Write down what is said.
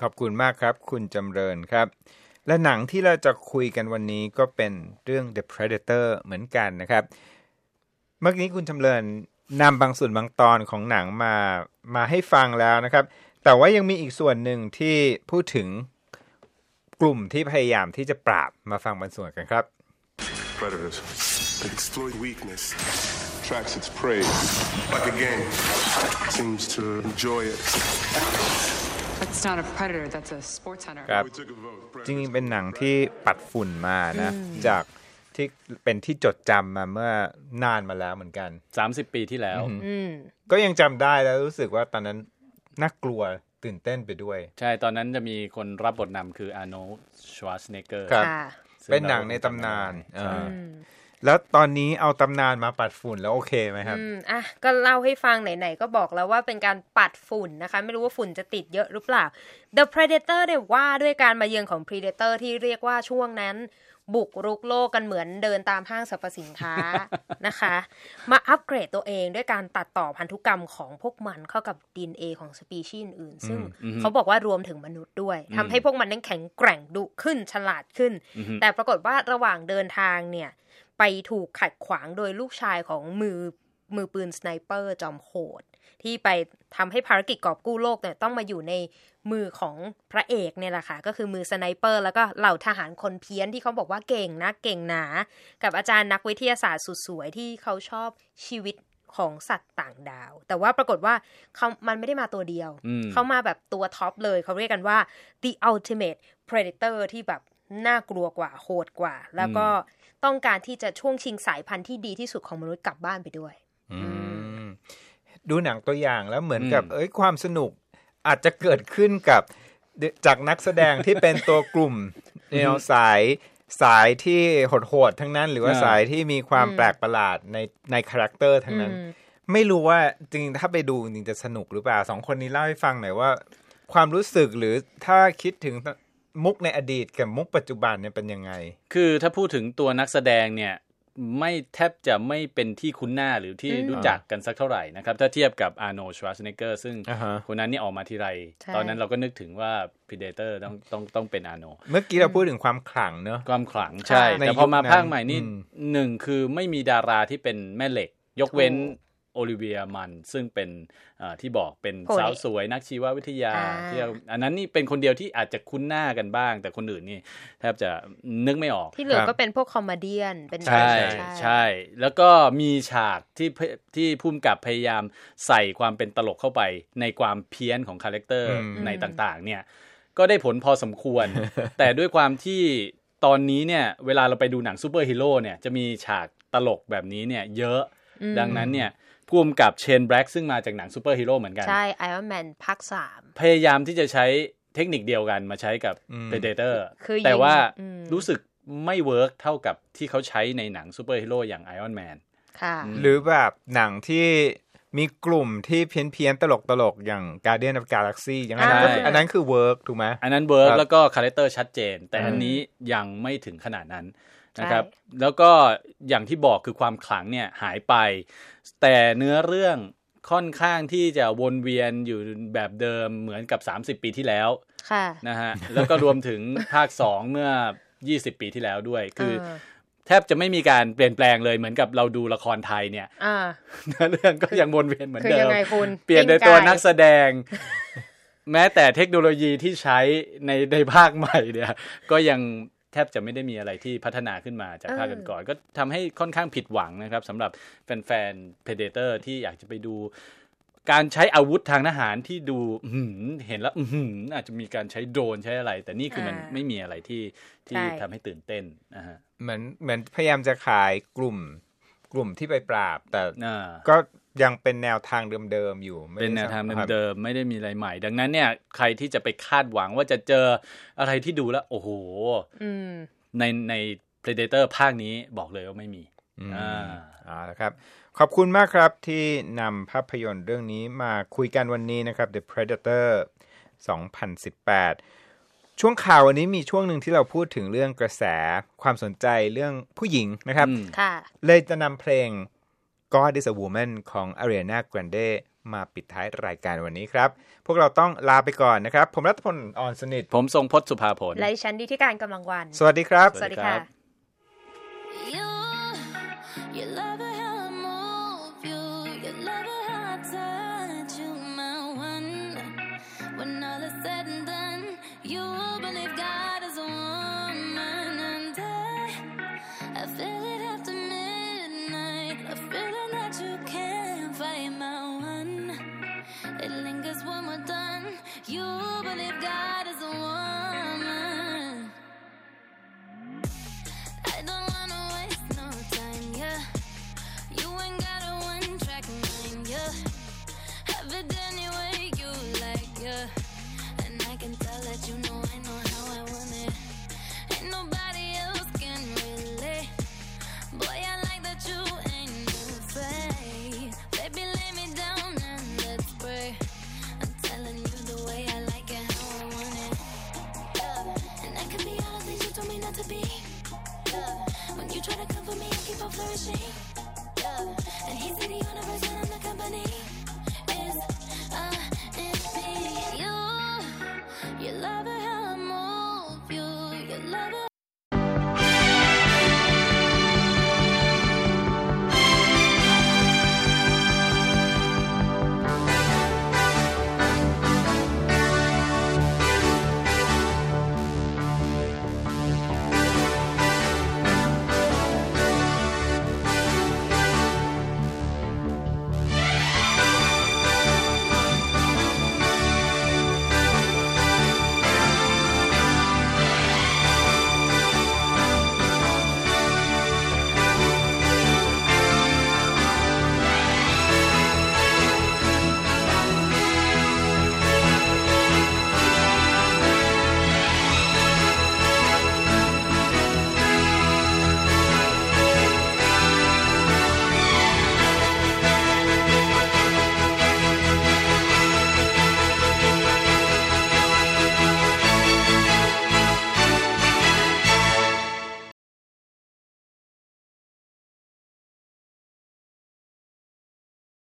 ขอบคุณมากครับ คุณจำเริญครับ และหนังที่เราจะคุยกันวันนี้ก็เป็นเรื่อง The Predator เหมือนกันนะครับ เมื่อกี้คุณจำเริญนำบางส่วนบางตอนของหนังมามาให้ฟังแล้วนะครับ แต่ว่ายังมีอีกส่วนหนึ่งที่พูดถึงกลุ่มที่พยายามที่จะปราบมาฟังบางส่วนกันครับ Predators. They exploit weakness, tracks its prey. Like a game. Seems to enjoy it. That's not a predator, that's a sports hunter. ครับ We took a vote. จริงๆเป็นหนังที่ปัดฝุ่นมานะ จากที่เป็นที่จดจำมาเมื่อนานมาแล้วเหมือนกัน 30 ปีที่แล้ว ก็ยังจำได้แล้วรู้สึกว่าตอนนั้นน่ากลัวตื่นเต้นไปด้วย ใช่ตอนนั้นจะมีคนรับบทนำคืออาร์โนชวาสเนเกอร์ครับค่ะเป็นหนังในตำนานใช่เออ แล้วตอนนี้เอาตำนานมาปัดฝุ่นแล้วโอเคไหมครับ อืม อะ ก็เล่าให้ฟังไหนๆ ก็บอกแล้วว่าเป็นการปัดฝุ่นนะคะ ไม่รู้ว่าฝุ่นจะติดเยอะหรือเปล่า The Predator เนี่ยว่าด้วยการมาเยือนของ Predator ที่เรียกว่าช่วงนั้น บุกรุกโลกกันเหมือนเดินตามห้างสรรพสินค้านะคะ มาอัปเกรดตัวเองด้วยการตัดต่อพันธุกรรมของพวกมันเข้ากับ DNA ของสปีชีส์อื่นๆซึ่งเขาบอกว่ารวมถึงมนุษย์ด้วยทำให้พวกมันนั้นแข็งแกร่งดุขึ้นฉลาดขึ้น แต่ปรากฏว่าระหว่างเดินทางเนี่ย ไปถูกขัดขวางโดยลูกชายของมือมือปืนสไนเปอร์จอมโหด ที่ไปทำให้ภารกิจกอบกู้โลกเนี่ยต้องมาอยู่ในมือของพระเอกเนี่ยแหละค่ะ ก็คือมือสไนเปอร์ แล้วก็เหล่าทหารคนเพี้ยนที่เขาบอกว่าเก่งนะเก่งหนา กับอาจารย์นักวิทยาศาสตร์สุดสวยที่เขาชอบชีวิตของสัตว์ต่างดาว แต่ว่าปรากฏว่าเขามันไม่ได้มาตัวเดียวอืมเขามาแบบตัวท็อปเลย เขาเรียกกันว่า the ultimate predator ที่แบบ น่ากลัวกว่าโหดกว่า แล้วก็ต้องการที่จะช่วงชิงสายพันธุ์ที่ดีที่สุดของมนุษย์กลับบ้านไปด้วยอืมดูหนังตัวอย่างแล้วเหมือนกับอืมเอ้ยความสนุกอาจจะเกิดขึ้นกับจากนักแสดงที่เป็นตัวกลุ่มแนวสายสายที่โหดๆทั้งนั้น หรือว่าอ่าสายที่มีความอืมแปลกประหลาดในในคาแรคเตอร์ทั้งนั้นอืมไม่รู้ว่าจริงๆถ้าไปดูจริงๆจะสนุกหรือเปล่าสองคนนี้เล่าให้ฟังหน่อยว่า ความรู้สึกหรือถ้าคิดถึง มุกในอดีตกับมุกปัจจุบันเนี่ยเป็นยังไง คือถ้าพูดถึงตัวนักแสดงเนี่ยไม่แทบจะไม่เป็นที่คุ้นหน้าหรือที่อืมรู้จักกันสักเท่าไหร่นะครับ ถ้าเทียบกับอาร์โนชวาสเนเกอร์ซึ่งอ่าฮะคนนั้นนี่ออกมาทีไรใช่ตอนนั้นเราก็นึกถึงว่า Predator ต้องต้องต้องเป็นอาร์โนเมื่อกี้เราพูดถึงความขลังเนอะความขลังค่ะใช่ในแต่พอมายุคนั้นภาคใหม่นี่อืมหนึ่งคือไม่มีดาราที่เป็นแม่เหล็ก ยกเว้นถูก โอลิเวียมันน์ ซึ่งเป็นเอ่อที่บอกเป็นโพลิสาวสวยนักชีววิทยาอ่าที่เราอันนั้นนี่เป็นคนเดียวที่อาจจะคุ้นหน้ากันบ้าง แต่คนอื่นนี่แทบจะนึกไม่ออก ที่เหลือครับก็เป็นพวก comedian เป็นใช่ใช่ใช่ แล้วก็มีฉากที่เพที่ผู้กำกับพยายามใส่ความเป็นตลกเข้าไปในความเพี้ยนของคาแรคเตอร์อืมในต่างๆ เนี่ยก็ได้ผลพอสมควร แต่ด้วยความที่ตอนนี้เนี่ย เวลาเราไปดูหนังซูเปอร์ฮีโร่เนี่ยจะมีฉากตลกแบบนี้เนี่ย เยอะดังนั้นเนี่ย ผู้กำกับเชนแบล็กซึ่งมาจากหนังซูเปอร์ฮีโร่เหมือนกันใช่ไอรอนแมนภาคสามพยายามที่จะใช้เทคนิคเดียวกันมาใช้กับอืม Predator คือยิงแต่ว่าอืมรู้สึกไม่ work เท่ากับที่เขาใช้ในหนังซูเปอร์ฮีโร่อย่าง Iron Man ค่ะหรือแบบหนังที่มีกลุ่มที่เพี้ยนเพี้ยนๆตลกตลกๆอย่าง Guardian of Galaxy อย่างนั้นใช่ก็คืออันนั้นคือ work ถูกไหมอันนั้น work ครับแล้วก็คาแรคเตอร์ชัดเจน แต่อืมอันนี้ยังไม่ถึงขนาดนั้น นะครับใช่แล้วก็อย่างที่บอกคือความขลังเนี่ยหายไป แต่เนื้อเรื่องค่อนข้างที่จะวนเวียนอยู่แบบเดิมเหมือนกับ 30 ปีที่แล้วค่ะนะฮะแล้วก็รวมถึงภาค 2 เมื่อ 20 ปีที่แล้วด้วยคือเออแทบจะไม่มีการเปลี่ยนแปลงเลยเหมือนกับเราดูละครไทยเนี่ยอ่าเนื้อเรื่องก็ยังวนเวียนเหมือนคือเดิยัมงไงคุณเปลี่ยนในปิ้งไก่ตัวนักแสดง แม้แต่เทคโนโลยีที่ใช้ในในภาคใหม่เนี่ย ก็ยัง แทบจะไม่ได้มีอะไรที่พัฒนาขึ้นมาจากภาคก่อนๆก็ทำให้ค่อนข้างผิดหวังนะครับสำหรับแฟนๆ Predator ที่อยากจะไปดูการใช้อาวุธทางทหารที่ดูอื้อหือเห็นแล้วอื้อหืออาจจะมีการใช้โดรนใช้อะไร แต่นี่คือมันอ่าไม่มีอะไรที่ที่ใช่ทำให้ตื่นเต้นนะฮะเหมือนเหมือนพยายามจะขายกลุ่ม กลุ่มที่ไปปราบ แต่อ่าก็ ยังเป็นแนวทางเดิมๆอยู่ไม่ได้เป็นแนวทางครับเดิมๆไม่ได้มีอะไรใหม่ ดังนั้นเนี่ย ใครที่จะไปคาดหวังว่าจะเจออะไรที่ดูแล้ว โอ้โหอืมในใน Predator ภาคนี้บอกเลยว่าไม่มีอืมอ่าเอาละครับ ขอบคุณมากครับที่นำภาพยนตร์เรื่องนี้มาคุยกันวันนี้นะครับ The Predator 2018 ช่วงข่าววันนี้มีช่วงหนึ่งที่เราพูดถึงเรื่องกระแสความสนใจเรื่องผู้หญิงนะครับอืมค่ะเลยจะนำเพลง God is a Woman ของ Ariana Grande มาปิดท้ายรายการวันนี้ครับ พวกเราต้องลาไปก่อนนะครับ ผมรัตพลอ่อนสนิท ผมทรงพจน์สุภาผล และดิฉันดีที่การกำลังวัน สวัสดีครับ สวัสดีค่ะ pushing